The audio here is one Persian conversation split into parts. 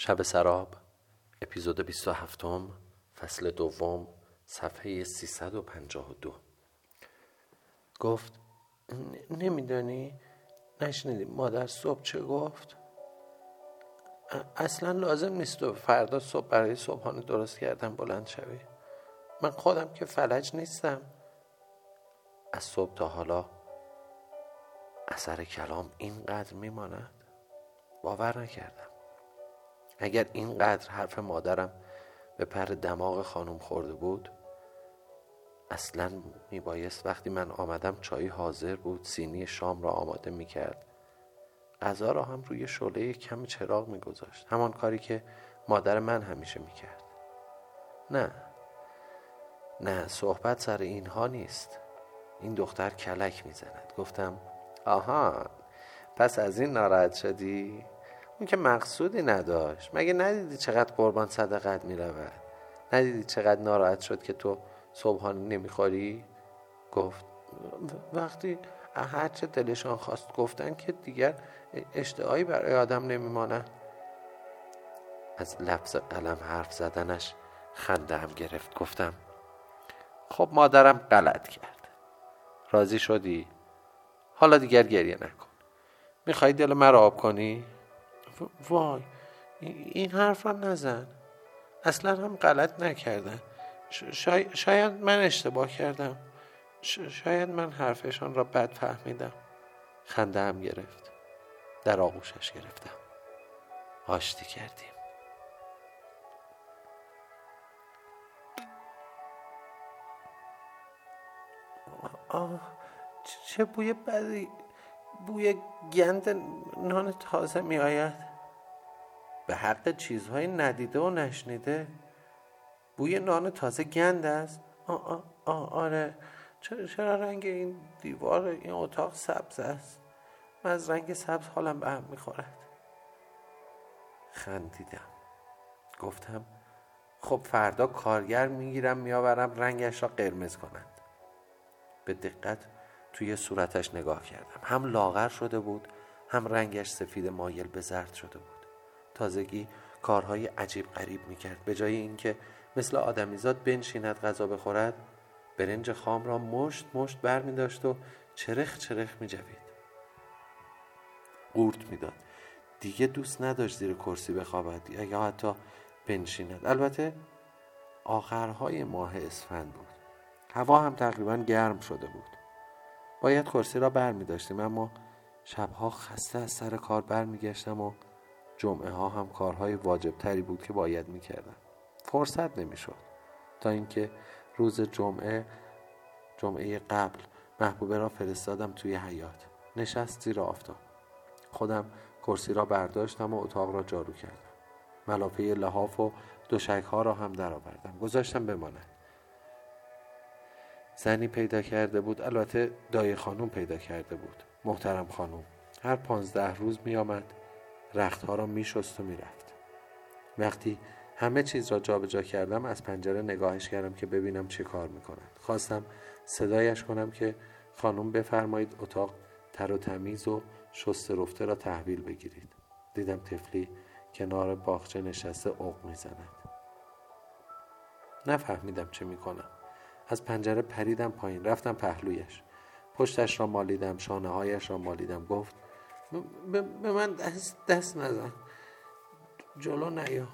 شب سراب اپیزود 27 فصل دوم صفحه 352 گفت نمیدانی؟ نشنیدی. مادر صبح چه گفت؟ اصلا لازم نیست و فردا صبح برای صبحانه درست کردن بلند شوی. من خودم که فلج نیستم. از صبح تا حالا اثر کلام اینقدر میماند؟ باور نکردم. اگر اینقدر حرف مادرم به پر دماغ خانم خورده بود اصلا میبایست وقتی من آمدم چای حاضر بود سینی شام را آماده می‌کرد. غذا را هم روی شعله کم چراغ میگذاشت. همان کاری که مادر من همیشه می‌کرد. نه نه صحبت سر اینها نیست. این دختر کلک می‌زند. گفتم آها پس از این ناراحت شدی؟ اون که مقصودی نداشت. مگه ندیدی چقدر قربان صدقت می‌رود؟ ندیدی چقدر ناراحت شد که تو صبحانه نمی‌خوری؟ گفت وقتی هرچه دلشان خواست گفتن که دیگر اشتهایی برای آدم نمیماند. از لفظ قلم حرف زدنش خنده هم گرفت. گفتم خب مادرم غلط کرد. راضی شدی؟ حالا دیگر گریه نکن. می‌خوای دل مرا آب کنی؟ وای این حرف را نزن. اصلا هم غلط نکردن. شاید من اشتباه کردم. شاید من حرفشان را بد فهمیدم. خنده هم گرفت. در آغوشش گرفتم. آشتی کردیم. آه چه بوی بدی. بوی گند نان تازه می آید به حق چیزهای ندیده و نشنیده. بوی نان تازه گند است. آه, آه, آره. چرا رنگ این دیوار این اتاق سبز است؟ من از رنگ سبز حالم به هم می‌خورد. خندیدم. گفتم خب فردا کارگر می‌گیرم میآورم رنگش را قرمز کنند. به دقت توی صورتش نگاه کردم. هم لاغر شده بود هم رنگش سفید مایل به زرد شده بود. تازگی کارهای عجیب غریب می‌کرد. به جای اینکه مثل آدمیزاد بنشیند غذا بخورد برنج خام را مشت مشت بر می داشت و چرخ چرخ می جوید قورت می‌داد. دیگه دوست نداشت زیر کرسی بخوابد یا حتی بنشیند. البته آخرهای ماه اسفند بود. هوا هم تقریبا گرم شده بود. باید کرسی را بر می داشتیم اما شبها خسته از سر کار بر می گشتم و جمعه ها هم کارهای واجب تری بود که باید می کردم فرصت نمی شد تا اینکه روز جمعه جمعه قبل محبوبه را فرستادم توی حیات نشست زیر آفتاب خودم کرسی را برداشتم و اتاق را جارو کردم. ملافه لحاف و دوشک ها را هم درآوردم. گذاشتم بماند. زنی پیدا کرده بود. البته دای خانوم پیدا کرده بود. محترم خانوم. هر پانزده روز می آمد رختها را می شست و می رفت وقتی همه چیز را جابجا جا کردم از پنجره نگاهش کردم که ببینم چه کار می‌کند. خواستم صدایش کنم که خانم بفرمایید اتاق تر و تمیز و شست رفته را تحویل بگیرید. دیدم تفلی کنار باغچه نشسته اوق می‌زند. نفهمیدم چه می‌کنم. از پنجره پریدم پایین رفتم پهلویش. پشتش را مالیدم شانه هایش را مالیدم. گفت به من دست, دست نزن. جلو نیا.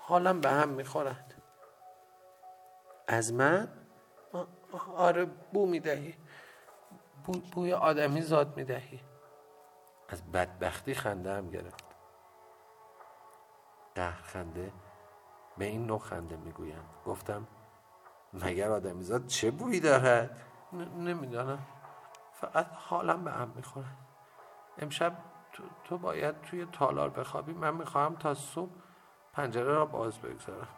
حالم به هم می‌خورد. از من؟ آره بو می‌دهی. بو بوی آدمی زاد می‌دهی. از بدبختی خنده هم گرفت. قهر خنده به این نوع خنده می‌گویند. گفتم مگر آدمی زاد چه بویی دارد؟ نمی‌دانم. فقط حالم به هم می‌خورد. امشب تو, باید توی تالار بخوابی. من می‌خواهم تا صبح پنجره را باز بگذارم.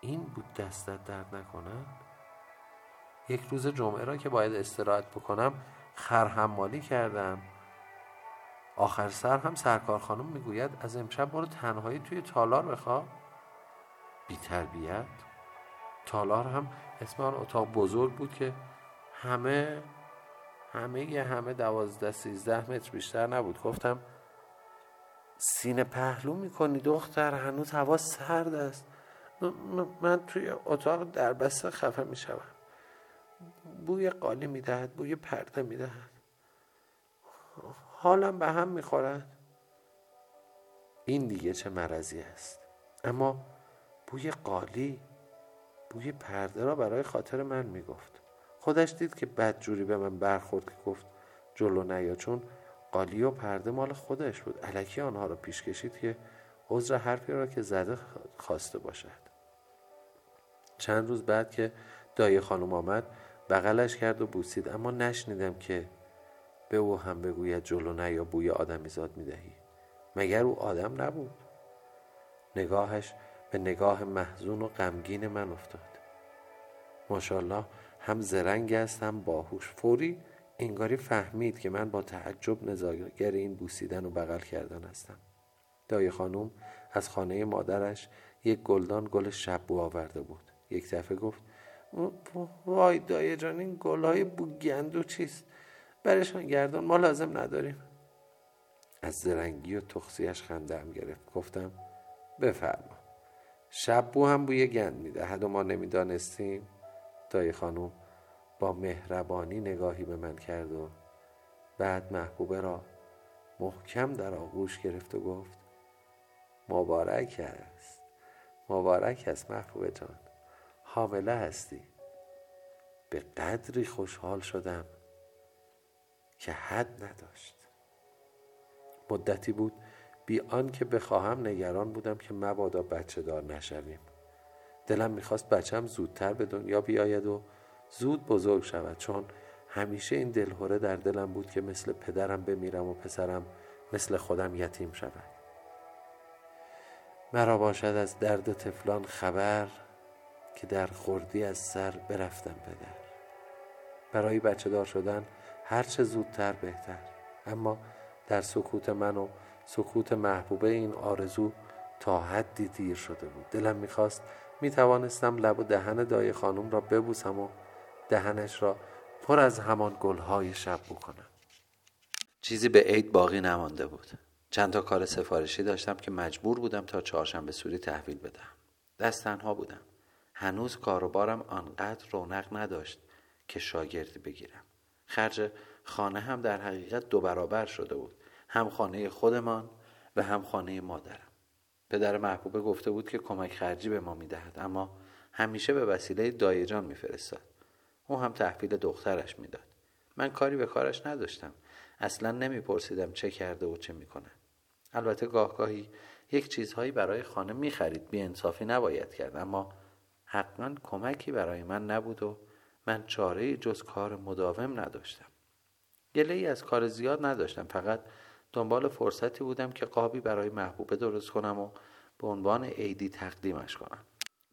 این بود دستت درد نکنم یک روز جمعه را که باید استراحت بکنم خرحمالی کردم. آخر سر هم سرکار خانم می‌گوید از امشب برو تنهایی توی تالار بخواب. بی تربیت. تالار هم اسم آن اتاق بزرگ بود که همه همه یه همه دوازده سیزده متر بیشتر نبود. گفتم سینه پهلو می‌کنی دختر؟ هنوز هوا سرد است. من توی اتاق دربسته خفه می‌شوم. بوی قالی می‌دهد بوی پرده می‌دهد. حالم به هم می‌خورد. این دیگه چه مرضی است؟ اما بوی قالی بوی پرده را برای خاطر من می‌گفت. خودش دید که بدجوری به من برخورد که گفت جلو نیا چون قالی و پرده مال خودش بود. علکی آنها را پیش کشید که عذر حرفی را که زده خواسته باشد. چند روز بعد که دایی خانم آمد بغلش کرد و بوسید. اما نشنیدم که به او هم بگوید جلو نه یا بوی آدمیزاد می‌دهی. مگر او آدم نبود؟ نگاهش به نگاه محزون و غمگین من افتاد. ماشاءالله هم زرنگ است هم باهوش. فوری انگاری فهمید که من با تعجب نظارگر این بوسیدن و بغل کردن هستم. دایی خانم از خانه مادرش یک گلدان گل شبو آورده بود. یک دفعه گفت وای دایی جان این گلهای بوگندو چیست؟ برشان گردان ما لازم نداریم. از زرنگی و تخصیش خندم گرفت. گفتم بفرما. شب بو هم بوی گند می‌دهد و ما نمی‌دانستیم؟ دایی خانم با مهربانی نگاهی به من کرد و بعد محبوبه را محکم در آغوش گرفت و گفت مبارک است مبارک است محبوبه جان حامله هستی. به قدری خوشحال شدم که حد نداشت. مدتی بود بی آن که بخواهم نگران بودم که مبادا بچه دار نشویم. دلم می‌خواست بچم زودتر به دنیا بیاید و زود بزرگ شود چون همیشه این دلهوره در دلم بود که مثل پدرم بمیرم و پسرم مثل خودم یتیم شود. مرا باشد از درد تفلان خبر که در خوردی از سر برفتم پدر. برای بچه دار شدن هرچه زودتر بهتر. اما در سکوت من و سکوت محبوبه این آرزو تا حدی دیر شده بود. دلم می‌خواست می‌توانستم لب و دهن دای خانم را ببوسم و دهنش را پر از همان گلهای شب بکنم چیزی به عید باقی نمانده بود. چند تا کار سفارشی داشتم که مجبور بودم تا چهارشنبه سوری تحویل بدم دست تنها بودم. هنوز کاروبارم آنقدر رونق نداشت که شاگردی بگیرم. خرج خانه هم در حقیقت دو برابر شده بود. هم خانه خودمان و هم خانه مادرم. پدر محبوبه گفته بود که کمک خرجی به ما می‌دهد اما همیشه به وسیله دایجان میفرستاد. او هم تحویل دخترش می‌داد. من کاری به کارش نداشتم. اصلا نمیپرسیدم چه کرده و چه می‌کنه البته گاهگاهی یک چیزهایی برای خانه می‌خرید. بی انصافی نباید کرد اما حتما کمکی برای من نبود و من چاره جز کار مداوم نداشتم. گله ای از کار زیاد نداشتم فقط دنبال فرصتی بودم که قابی برای محبوبه درست کنم و به عنوان عیدی تقدیمش کنم.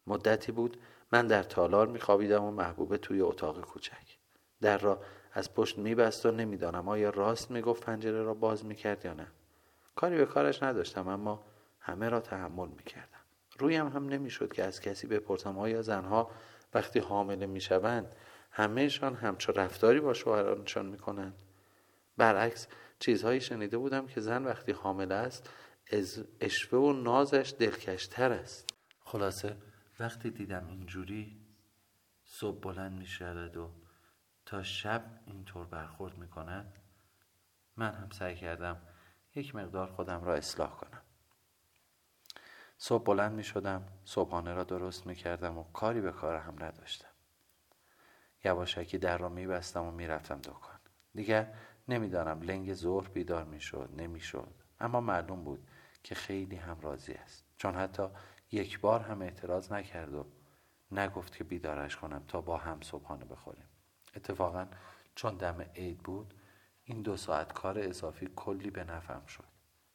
مدتی بود من در تالار میخوابیدم و محبوبه توی اتاق کوچک. در را از پشت میبست و نمی‌دانم آیا راست می‌گفت پنجره را باز می‌کرد یا نه. کاری به کارش نداشتم اما همه را تحمل می‌کردم. رویم هم نمی‌شد که از کسی بپرسم آیا زنها وقتی حامله می‌شوند همهشان همچو رفتاری با شوهرانشان می‌کنند؟ برعکس چیزهایی شنیده بودم که زن وقتی حامله است اشوه و نازش دلکشتر است. خلاصه وقتی دیدم اینجوری صبح بلند می شود و تا شب اینطور برخورد می کند من هم سعی کردم یک مقدار خودم را اصلاح کنم. صبح بلند می شدم صبحانه را درست می کردم و کاری به کار هم نداشتم. یواشکی در را می بستم و می رفتم دکان. دیگر نمی‌دانم. لنگ ظهر بیدار می شد نمی شد اما معلوم بود که خیلی هم راضی است. چون حتی یک بار هم اعتراض نکرد و نگفت که بیدارش کنم تا با هم صبحانه بخوریم. اتفاقا چون دم عید بود این دو ساعت کار اضافی کلی به نفهم شد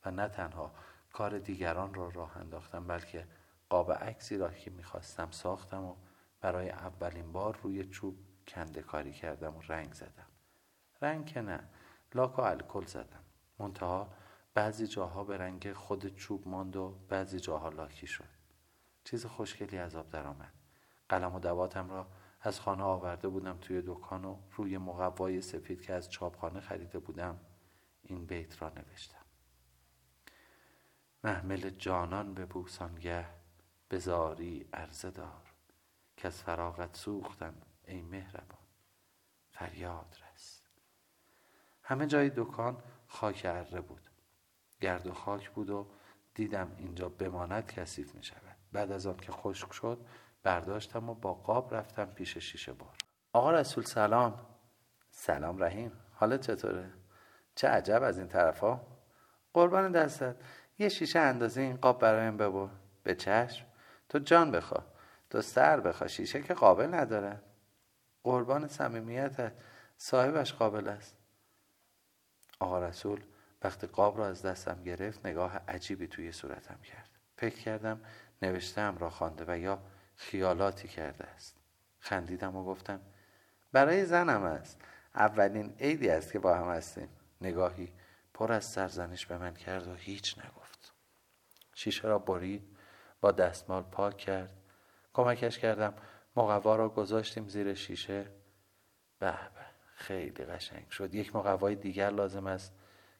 و نه تنها کار دیگران را راه انداختم بلکه قاب عکسی را که می‌خواستم ساختم و برای اولین بار روی چوب کنده کاری کردم و رنگ زدم. رنگ که نه لاک و الکل زدم منتها بعضی جاها به رنگ خود چوب ماند و بعضی جاها لاکی شد. چیز خوشگلی از آب درآمد قلم و دواتم را از خانه آورده بودم توی دکان و روی مقوای سفید که از چاپخانه خریده بودم این بیت را نوشتم. محمل جانان به بوسانگه بزاری عرضه دار. که از فراغت سوختم ای مهربان. فریاد همه جای دکان خاک اره بود. گرد و خاک بود و دیدم اینجا بماند کثیف می شود. بعد از آن که خشک شد برداشتم و با قاب رفتم پیش شیشه بار. آقا رسول سلام. سلام رحیم. حالت چطوره؟ چه عجب از این طرفا. قربان دستت. یه شیشه اندازه این قاب برایم ببر. به چشم. تو جان بخوا. تو سر بخوا. شیشه که قابل نداره. قربان صمیمیتت. صاحبش قابل است. آقا رسول وقتی قاب را از دستم گرفت نگاه عجیبی توی صورتم کرد. فکر کردم نوشتم را خوانده و یا خیالاتی کرده است. خندیدم و گفتم برای زنم است. اولین عیدی است که با هم هستیم. نگاهی پر از سرزنش به من کرد و هیچ نگفت. شیشه را برید با دستمال پاک کرد. کمکش کردم. مقوا را گذاشتیم زیر شیشه. به. خیلی قشنگ شد. یک مقوای دیگر لازم است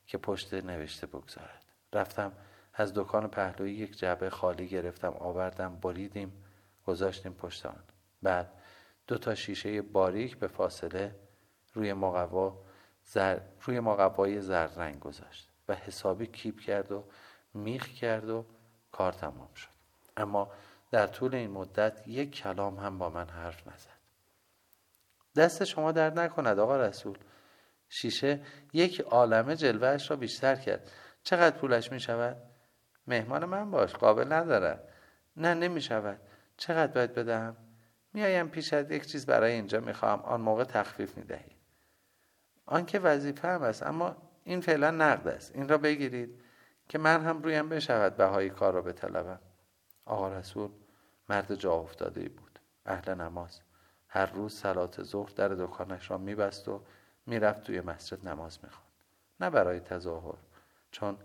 که پشت نوشته بگذارد. رفتم از دکان پهلوی یک جعبه خالی گرفتم آوردم بریدیم گذاشتیم پشت آن. بعد دو تا شیشه باریک به فاصله روی مقوا زر... روی مقوای زرد رنگ گذاشت و حسابی کیپ کرد و میخ کرد و کار تمام شد. اما در طول این مدت یک کلام هم با من حرف نزد. دست شما درد نکند آقا رسول. شیشه یک عالمه جلوهش را بیشتر کرد. چقدر پولش می شود؟ مهمان من باش قابل ندارد نه نمی شود چقدر باید بدهم؟ میایم پیشت یک چیز برای اینجا می‌خواهم آن موقع تخفیف می‌دهی. آن که وظیفه هم است اما این فعلا نقد است. این را بگیرید که من هم رویم بشود بهای کار را بطلبم. آقا رسول مرد جا افتاده بود. اهل نماز. هر روز سلات ظهر در دکانش را میبست و می‌رفت توی مسجد نماز می‌خواند. نه برای تظاهر چون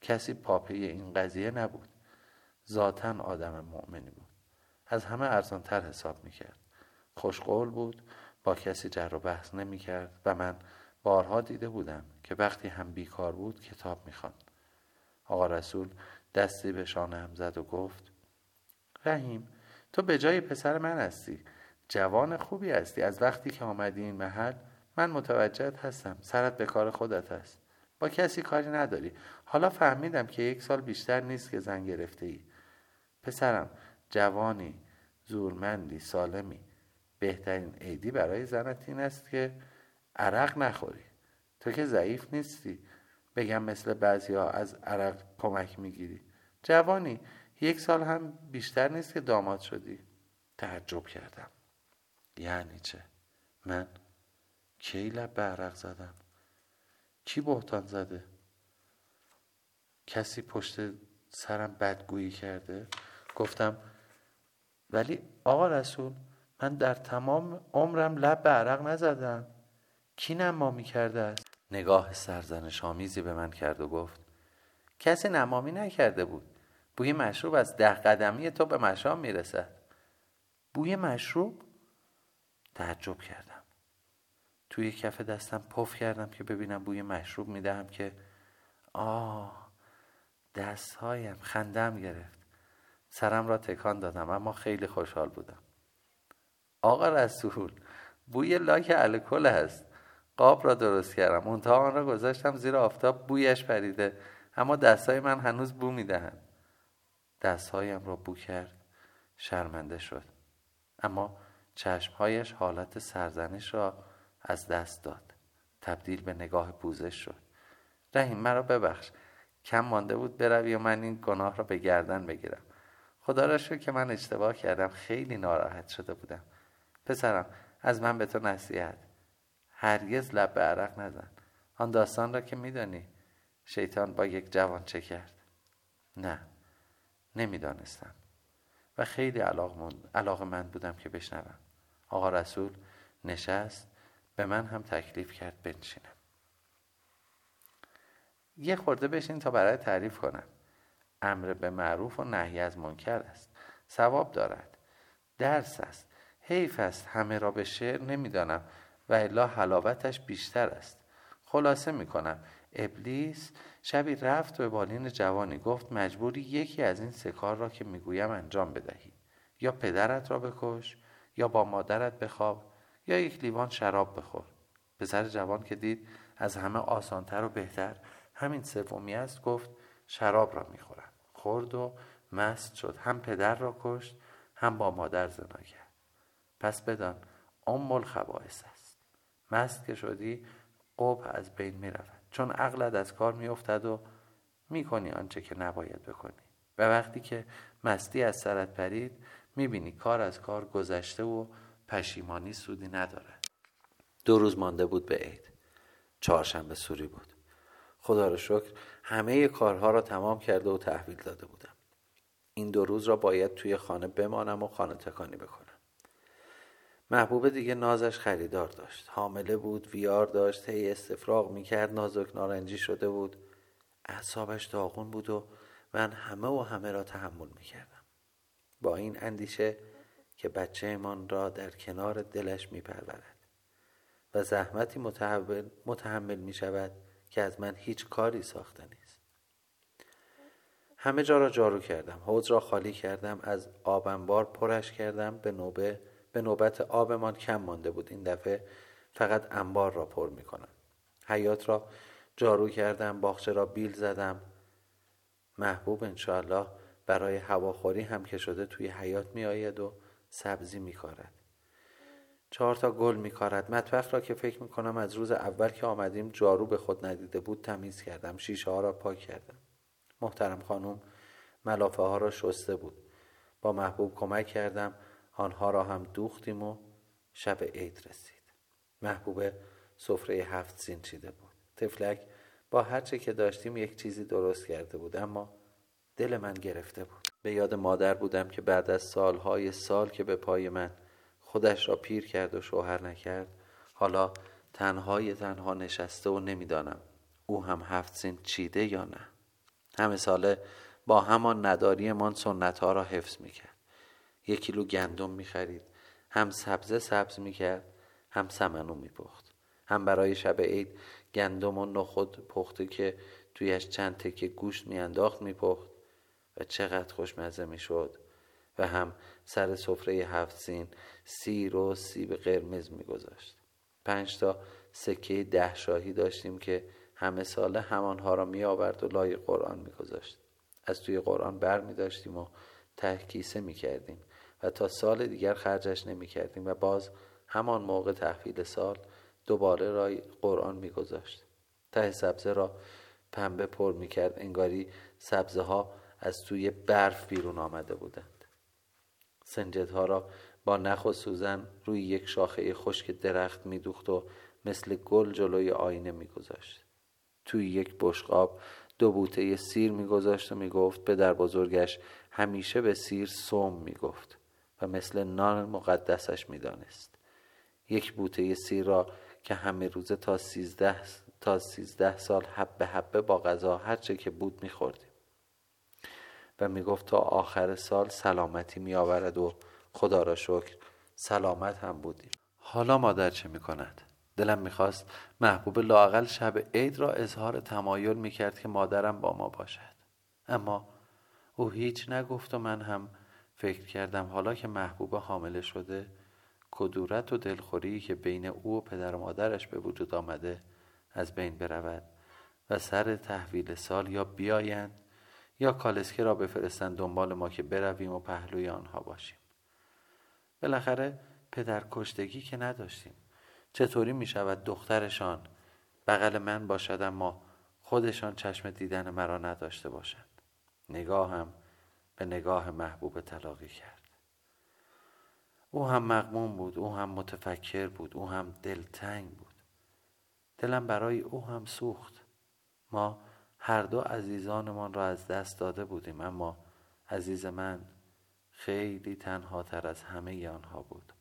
کسی پاپه این قضیه نبود. ذاتا آدم مؤمنی بود. از همه ارزانتر حساب می‌کرد. خوشقول بود با کسی جر و بحث نمی‌کرد و من بارها دیده بودم که وقتی هم بیکار بود کتاب می‌خواند. آقا رسول دستی به شانه زد و گفت رحیم تو به جای پسر من هستی. جوان خوبی هستی. از وقتی که آمدی این محل من متوجهت هستم. سرت به کار خودت هست. با کسی کاری نداری. حالا فهمیدم که یک سال بیشتر نیست که زن گرفته ای پسرم جوانی زورمندی سالمی. بهترین عیدی برای زنت این است که عرق نخوری. تو که ضعیف نیستی. بگم مثل بعضی ها از عرق کمک می‌گیری. جوانی یک سال هم بیشتر نیست که داماد شدی. تعجب کردم. یعنی چه؟ من کی لب عرق زدم؟ کی بهتان زده؟ کسی پشت سرم بدگویی کرده؟ گفتم ولی آقا رسول من در تمام عمرم لب به عرق نزدم. کی نمامی کرده است؟ نگاه سرزنش آمیزی به من کرد و گفت کسی نمامی نکرده بود. بوی مشروب از ده قدمی تو به مشام می‌رسد. بوی مشروب تعجب کردم. توی کف دستم پف کردم که ببینم بوی مشروب می‌دهم که آه دستهایم خندم گرفت. سرم را تکان دادم اما خیلی خوشحال بودم. آقا رسول بوی لاک الکل است. قاب را درست کردم. منتها آن را گذاشتم زیر آفتاب بویش پریده. اما دستهای من هنوز بو می‌دهند. دستهایم را بو کرد شرمنده شد. اما چشمهایش حالت سرزنش را از دست داد. تبدیل به نگاه پوزش شد. رحیم مرا ببخش. کم مانده بود بروی و من این گناه را به گردن بگیرم. خدا را شد که من اشتباه کردم. خیلی ناراحت شده بودم. پسرم از من به تو نصیحت. هرگز لب به عرق نزن. آن داستان را که میدانی شیطان با یک جوان چه کرد؟ نه نمی‌دانستم. و خیلی علاقه من بودم که بشنوم. آقا رسول نشست به من هم تکلیف کرد بنشینم. یه خورده بشین تا برای تعریف کنم. امر به معروف و نهی از منکر است. ثواب دارد. درس است. حیف است. همه را به شعر نمی‌دانم و الا حلاوتش بیشتر است. خلاصه می‌کنم. ابلیس شبی رفت به بالین جوانی گفت مجبوری یکی از این سه کار را که می‌گویم انجام بدهی. یا پدرت را بکش یا با مادرت بخواب یا یک لیوان شراب بخور. پسر جوان که دید از همه آسانتر و بهتر همین سومی است گفت شراب را می‌خورم. خورد و مست شد. هم پدر را کشت هم با مادر زنا کرد. پس بدان ام الخبائس است. مست که شدی قب از بین می رود چون عقلت از کار می افتد و می کنی آنچه که نباید بکنی. و وقتی که مستی از سرت پرید می بینی کار از کار گذشته و پشیمانی سودی ندارد دو روز مانده بود به عید. چهارشنبه سوری بود. خدا را شکر همه کارها را تمام کرده و تحویل داده بودم. این دو روز را باید توی خانه بمانم و خانه تکانی بکنم. محبوب دیگه نازش خریدار داشت. حامله بود ویار داشت هی استفراغ می‌کرد نازک نارنجی شده بود. اعصابش داغون بود و من همه و همه را تحمل می‌کردم. با این اندیشه که بچه من را در کنار دلش میپرورد و زحمتی متحمل, متحمل می شود که از من هیچ کاری ساخته نیست. همه جا را جارو کردم حوض را خالی کردم از آبنبار پرش کردم به نوبه به نوبت آبمان کم مانده بود. این دفعه فقط انبار را پر می کنم حیات را جارو کردم باغچه را بیل زدم. محبوب انشاءالله برای هواخوری هم که شده توی حیات می آید و سبزی می کارد چهار تا گل می کارد مطبخ را که فکر می کنم از روز اول که آمدیم جارو به خود ندیده بود تمیز کردم. شیشه ها را پاک کردم. محترم خانم ملافه ها را شسته بود. با محبوب کمک کردم. آنها را هم دوختیم و شب عید رسید. محبوب سفره هفت سین چیده بود. تفلک با هرچه که داشتیم یک چیزی درست کرده بود. اما دل من گرفته بود. به یاد مادر بودم که بعد از سالهای سال که به پای من خودش را پیر کرد و شوهر نکرد حالا تنهای تنها نشسته و نمی‌دانم او هم هفت سین چیده یا نه. همه ساله با همان نداری من سنت ها را حفظ می‌کرد. یک کیلو گندم می‌خرید هم سبزه سبز می‌کرد هم سمنو میپخت. هم برای شب عید گندم و نخود پخته که تویش چند تکه گوشت میانداخت میپخت. و چقدر خوشمزه می‌شد. و هم سر سفره هفت سین سیر و سیب قرمز میگذاشت. پنج تا سکه ده شاهی داشتیم که همه ساله همانها را می آورد و لای قرآن میگذاشت. از توی قرآن بر می داشتیم و ته کیسه می کردیم و تا سال دیگر خرجش نمی کردیم و باز همان موقع تحویل سال دوباره رای قرآن می گذاشت ته سبزه را پنبه پر می کرد انگاری سبزه ها از توی برف بیرون آمده بودند. سنجدها را با نخ و سوزن روی یک شاخه خشک درخت می دوخت و مثل گل جلوی آینه می گذاشت توی یک بشقاب دو بوته سیر میگذاشت و می‌گفت در بزرگش همیشه به سیر سوم می‌گفت و مثل نان مقدسش می‌دانست. یک بوته سیر را که همه روزه تا سیزده, تا سیزده سال حبه حبه با غذا هرچه که بود میخوردیم. و می‌گفت تا آخر سال سلامتی میآورد و خدا را شکر سلامت هم بودیم. حالا مادر چه می‌کند؟ دلم می‌خواست محبوب لاقل شب عید را اظهار تمایل می‌کرد که مادرم با ما باشد. اما او هیچ نگفت و من هم فکر کردم حالا که محبوب حامله شده کدورت و دلخوری که بین او و پدر و مادرش به وجود آمده از بین برود و سر تحویل سال یا بیایند یا کالسکه را بفرستند دنبال ما که برویم و پهلوی آنها باشیم. بالاخره پدر کشتگی که نداشتیم. چطوری می شود دخترشان بغل من باشد اما خودشان چشم دیدن مرا نداشته باشند؟ نگاهم به نگاه محبوب تلاقی کرد. او هم مغموم بود او هم متفکر بود او هم دلتنگ بود. دلم برای او هم سوخت. ما هر دو عزیزانمان را از دست داده بودیم اما عزیز من خیلی تنها تر از همه آنها بود.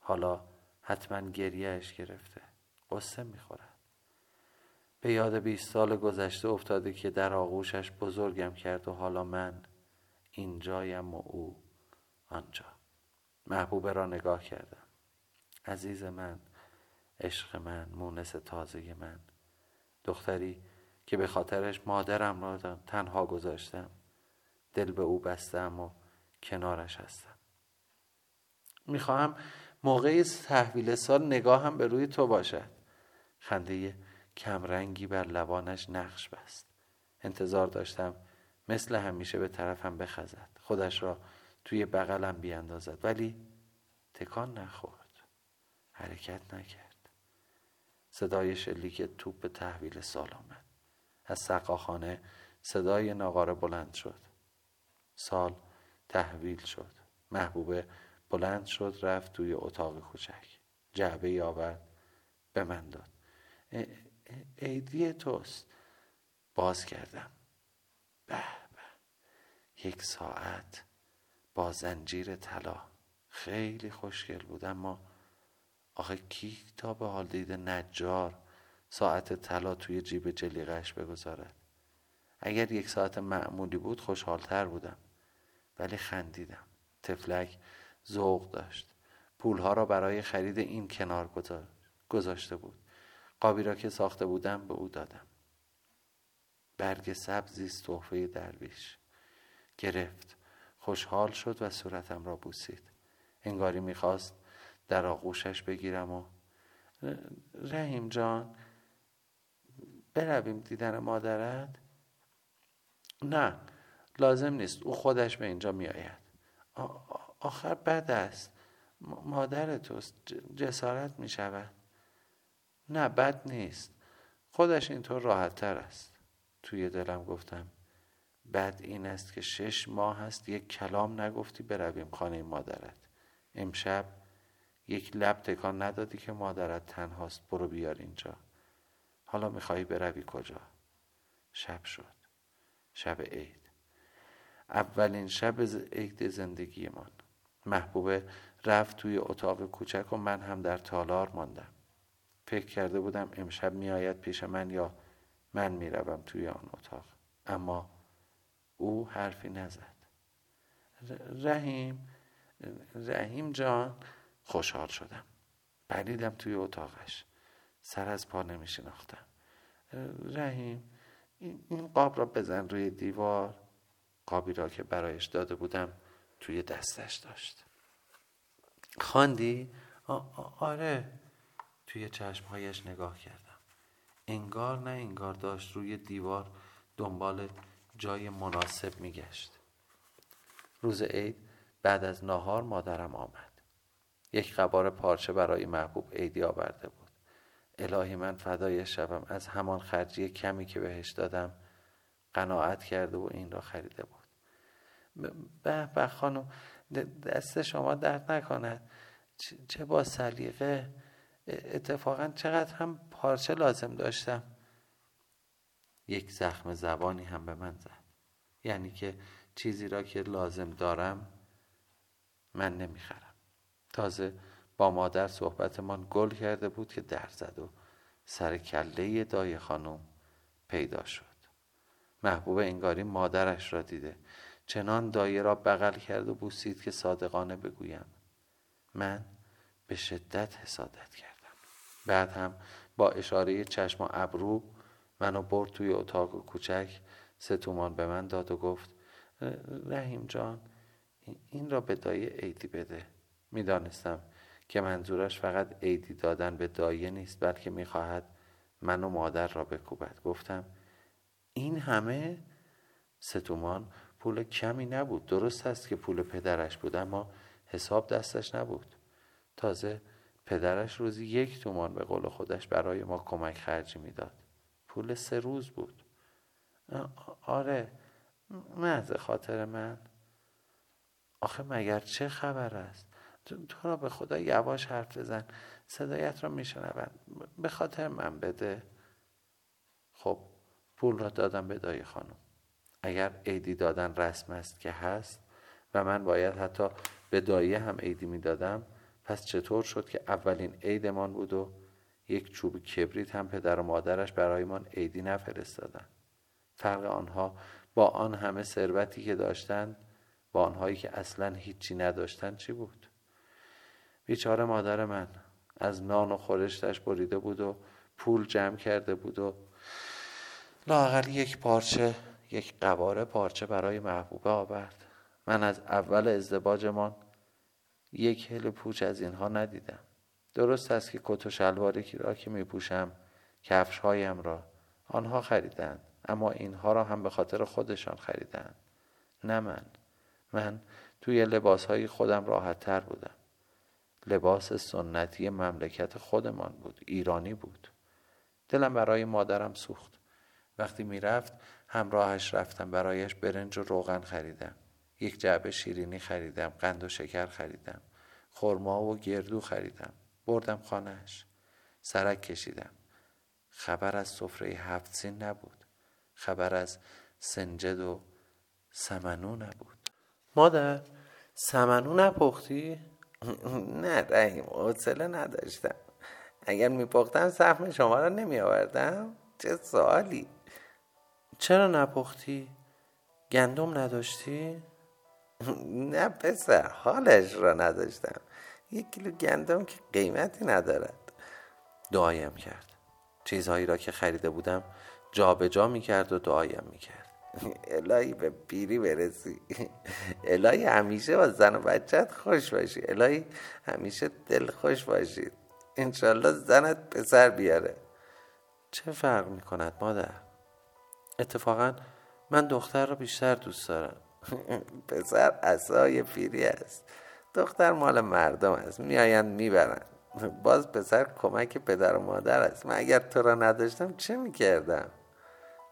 حالا حتما گریهش گرفته قصه می‌خورد. به یاد بیست سال گذشته افتاده که در آغوشش بزرگم کرد و حالا من اینجایم و او آنجا. محبوبه را نگاه کردم. عزیز من عشق من مونس تازه من. دختری که به خاطرش مادرم را تنها گذاشتم. دل به او بستم و کنارش هستم. می‌خواهم موقع تحویل سال نگاهم به روی تو باشد. خنده کمرنگی بر لبانش نقش بست. انتظار داشتم مثل همیشه به طرفم بخزد. خودش را توی بغلم بیاندازد. ولی تکان نخورد. حرکت نکرد. صدای شلیک توپ به تحویل سال آمد. از سقاخانه صدای ناقاره بلند شد. سال تحویل شد. محبوبه بلند شد رفت توی اتاق کوچک. جعبه آورد به من داد. عیدی توست. باز کردم. به به. یک ساعت با زنجیر طلا. خیلی خوشگل بود اما آخه کی تا به حال دیده نجار ساعت طلا توی جیب جلیقش بگذارد اگر یک ساعت معمولی بود خوشحالتر بودم. ولی خندیدم. تفلک ذوق داشت. پولها را برای خرید این کنار گذاشته بود. قابی را که ساخته بودم به او دادم. برگ سبزی است تحفه درویش. گرفت. خوشحال شد و صورتم را بوسید. انگاری می‌خواست در آغوشش بگیرم و رحیم جان برویم دیدن مادرت؟ نه لازم نیست. او خودش به اینجا میآید. آخر بد است. مادر توست. جسارت می شود نه بد نیست. خودش اینطور راحت تر است. توی دلم گفتم بد این است که شش ماه است یک کلام نگفتی برویم خانه مادرت. امشب یک لب تکان ندادی که مادرت تنهاست. برو بیار اینجا. حالا میخوایی بروی کجا؟ شب شد. شب عید. اولین شب عید زندگیمان. محبوبه رفت توی اتاق کوچک و من هم در تالار ماندم. فکر کرده بودم امشب میآید پیش من یا من می‌روم توی آن اتاق. اما او حرفی نزد. رحیم رحیم جان خوشحال شدم. پریدم توی اتاقش. سر از پا نمی شناختم. رحیم این قاب را بزن روی دیوار. قابی را که برایش داده بودم توی دستش داشت. خواندی؟ آره. توی چشمهایش نگاه کردم. انگار نه انگار داشت روی دیوار دنبال جای مناسب میگشت روز عید بعد از ناهار مادرم آمد. یک قبار پارچه برای محبوب عیدی آورده بود. الهی من فدای شبم از همان خرجی کمی که بهش دادم قناعت کرده و این را خریده بود. به به خانم دست شما درد نکند. چه با سلیقه؟ اتفاقا چقدر هم پارچه لازم داشتم. یک زخم زبانی هم به من زد. یعنی که چیزی را که لازم دارم من نمی‌خرم. تازه مادر صحبتمان گل کرده بود که در زد و سر کله دای خانم پیدا شد. محبوب انگاری مادرش را دیده. چنان دایه را بغل کرد و بوسید که صادقانه بگویم. من به شدت حسادت کردم. بعد هم با اشاره چشم و ابرو منو برد توی اتاق کوچک سه تومان به من داد و گفت رحیم جان این را به دایه عیدی بده. می‌دانستم که منظورش فقط عیدی دادن به دایه نیست بلکه می‌خواهد من و مادر را بکوبد. گفتم این همه ستومان پول کمی نبود. درست است که پول پدرش بود اما حساب دستش نبود. تازه پدرش روزی یک تومان به قول خودش برای ما کمک خرجی می‌داد. پول سه روز بود. آره محض خاطر من. آخه مگر چه خبر است؟ تو, را به خدا یواش حرف بزن. صدایت را میشنوند. به خاطر من بده. خب پول را دادم به دایی خانم. اگر عیدی دادن رسم است که هست و من باید حتی به دایی هم عیدی می‌دادم پس چطور شد که اولین عیدمان بود و یک چوب کبریت هم پدر و مادرش برایمان عیدی نفرستادند فرق آنها با آن همه ثروتی که داشتند با آنهایی که اصلا هیچی نداشتند چی بود؟ بیچاره مادر من از نان و خورشتش بریده بود و پول جمع کرده بود و لاغر یک پارچه یک قواره پارچه برای محبوبه آورد. من از اول ازدواجمان یک هل پوچ از اینها ندیدم. درست است که کت و شلواری را که می پوشم کفش هایم را آنها خریدند اما اینها را هم به خاطر خودشان خریدند. نه من. من توی لباس های خودم راحت تر بودم. لباس سنتی مملکت خودمان بود ایرانی بود. دلم برای مادرم سوخت. وقتی می‌رفت همراهش رفتم برایش برنج و روغن خریدم. یک جعبه شیرینی خریدم قند و شکر خریدم. خرما و گردو خریدم. بردم خانهش سرک کشیدم. خبر از سفره هفت سین نبود. خبر از سنجد و سمنو نبود. مادر سمنو نپختی؟ نه رحیم حوصله نداشتم. اگر میپختم سهم شما را نمی آوردم چه سوالی؟ چرا نپختی؟ گندم نداشتی؟ نه پسر حالش را نداشتم. یک کیلو گندم که قیمتی ندارد. دعایم کرد. چیزهایی را که خریده بودم جابجا جا می و دعایم می کرد الهی به پیری برسی. الهی همیشه با زن و بچت خوش باشی. الهی همیشه دل خوش باشید انشالله زنت پسر بیاره. چه فرق می کند مادر؟ اتفاقا من دختر را بیشتر دوست دارم. پسر اصای پیری است. دختر مال مردم است. میآیند می‌برند. باز پسر کمک پدر و مادر است. من اگر تو را نداشتم چه می‌کردم؟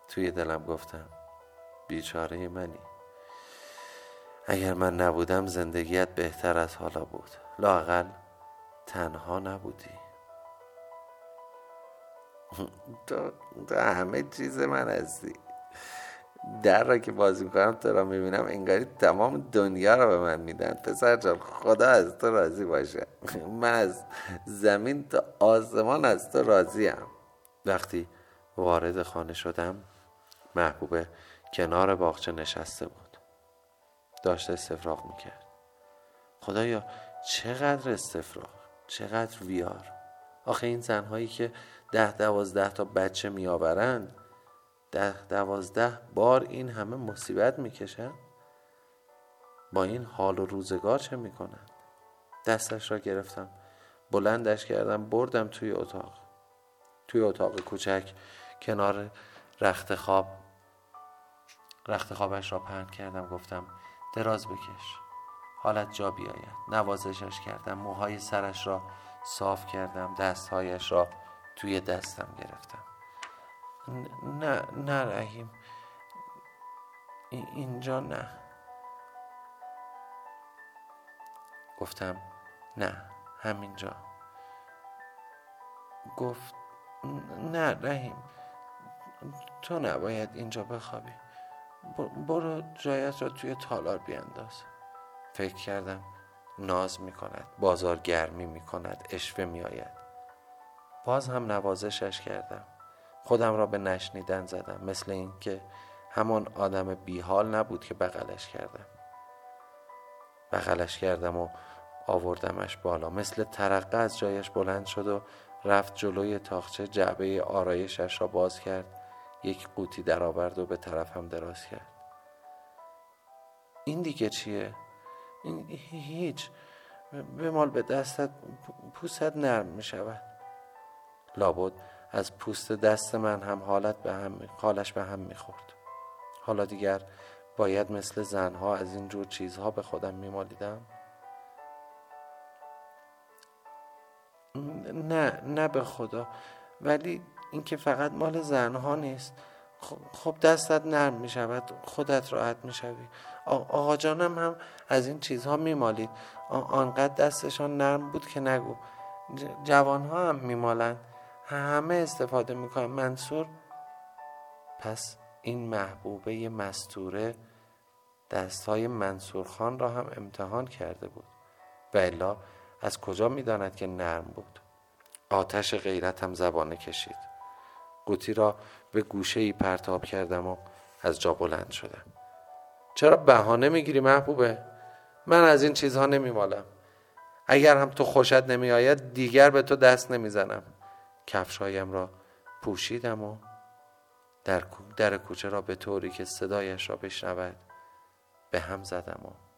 توی دلم گفتم. بیچاره منی. اگر من نبودم زندگیت بهتر از حالا بود. لاقل تنها نبودی. تو, تو همه چیز من هستی. در را که بازی می‌کنم تو را می‌بینم انگاری تمام دنیا را به من میدن. پسر جان خدا از تو راضی باشه. من از زمین تا آسمان از تو راضیم. وقتی وارد خانه شدم محبوبه کنار باغچه نشسته بود. داشته استفراغ می‌کرد. خدایا چقدر استفراغ چقدر ویار. آخه این زنهایی که ده دوازده تا بچه میآورند ده دوازده بار این همه مصیبت می‌کشند با این حال و روزگار چه می‌کنند؟ دستش را گرفتم بلندش کردم بردم توی اتاق. توی اتاق کوچک کنار رخت خواب. رخت خوابش را پهن کردم گفتم دراز بکش. حالت جا بیاید. نوازشش کردم. موهای سرش را صاف کردم. دستهایش را توی دستم گرفتم. نه نه رحیم. اینجا نه. گفتم نه همینجا. گفت نه رحیم. تو نباید اینجا بخوابی. برو جایت را توی تالار بیانداز فکر کردم ناز می کند بازار گرمی می کند اشوه می آید باز هم نوازشش کردم. خودم را به نشنیدن زدم مثل اینکه همان آدم بیحال نبود که بغلش کردم. بغلش کردم و آوردمش بالا. مثل ترقه از جایش بلند شد و رفت جلوی تاخچه جعبه آرایشش را باز کرد. یک قوطی درآورد و به طرفم دراز کرد. این دیگه چیه؟ این هیچ. بمال به دستت پوست نرم می شود لابد از پوست دست من هم حالت به هم حالش به هم می‌خورد. حالا دیگر باید مثل زنها از این جور چیزها به خودم میمالیدم؟ نه نه به خدا. ولی اینکه فقط مال زنها نیست. خب دستت نرم می شود خودت راحت می شوی آقا جانم هم از این چیزها می مالید آنقدر دستشان نرم بود که نگو. جوانها هم می مالند همه استفاده می‌کنن. منصور پس این محبوبه مستوره دستهای منصور خان را هم امتحان کرده بود. و الا از کجا می‌داند که نرم بود؟ آتش غیرت هم زبانه کشید. قوطی را به گوشه ای پرتاب کردم و از جا بلند شدم. چرا بهانه می‌گیری محبوبه؟ من از این چیزها نمیمالم. اگر هم تو خوشت نمیآید دیگر به تو دست نمی‌زنم. کفشهایم را پوشیدم و در, در کوچه را به طوری که صدایش را بشنود به هم زدم و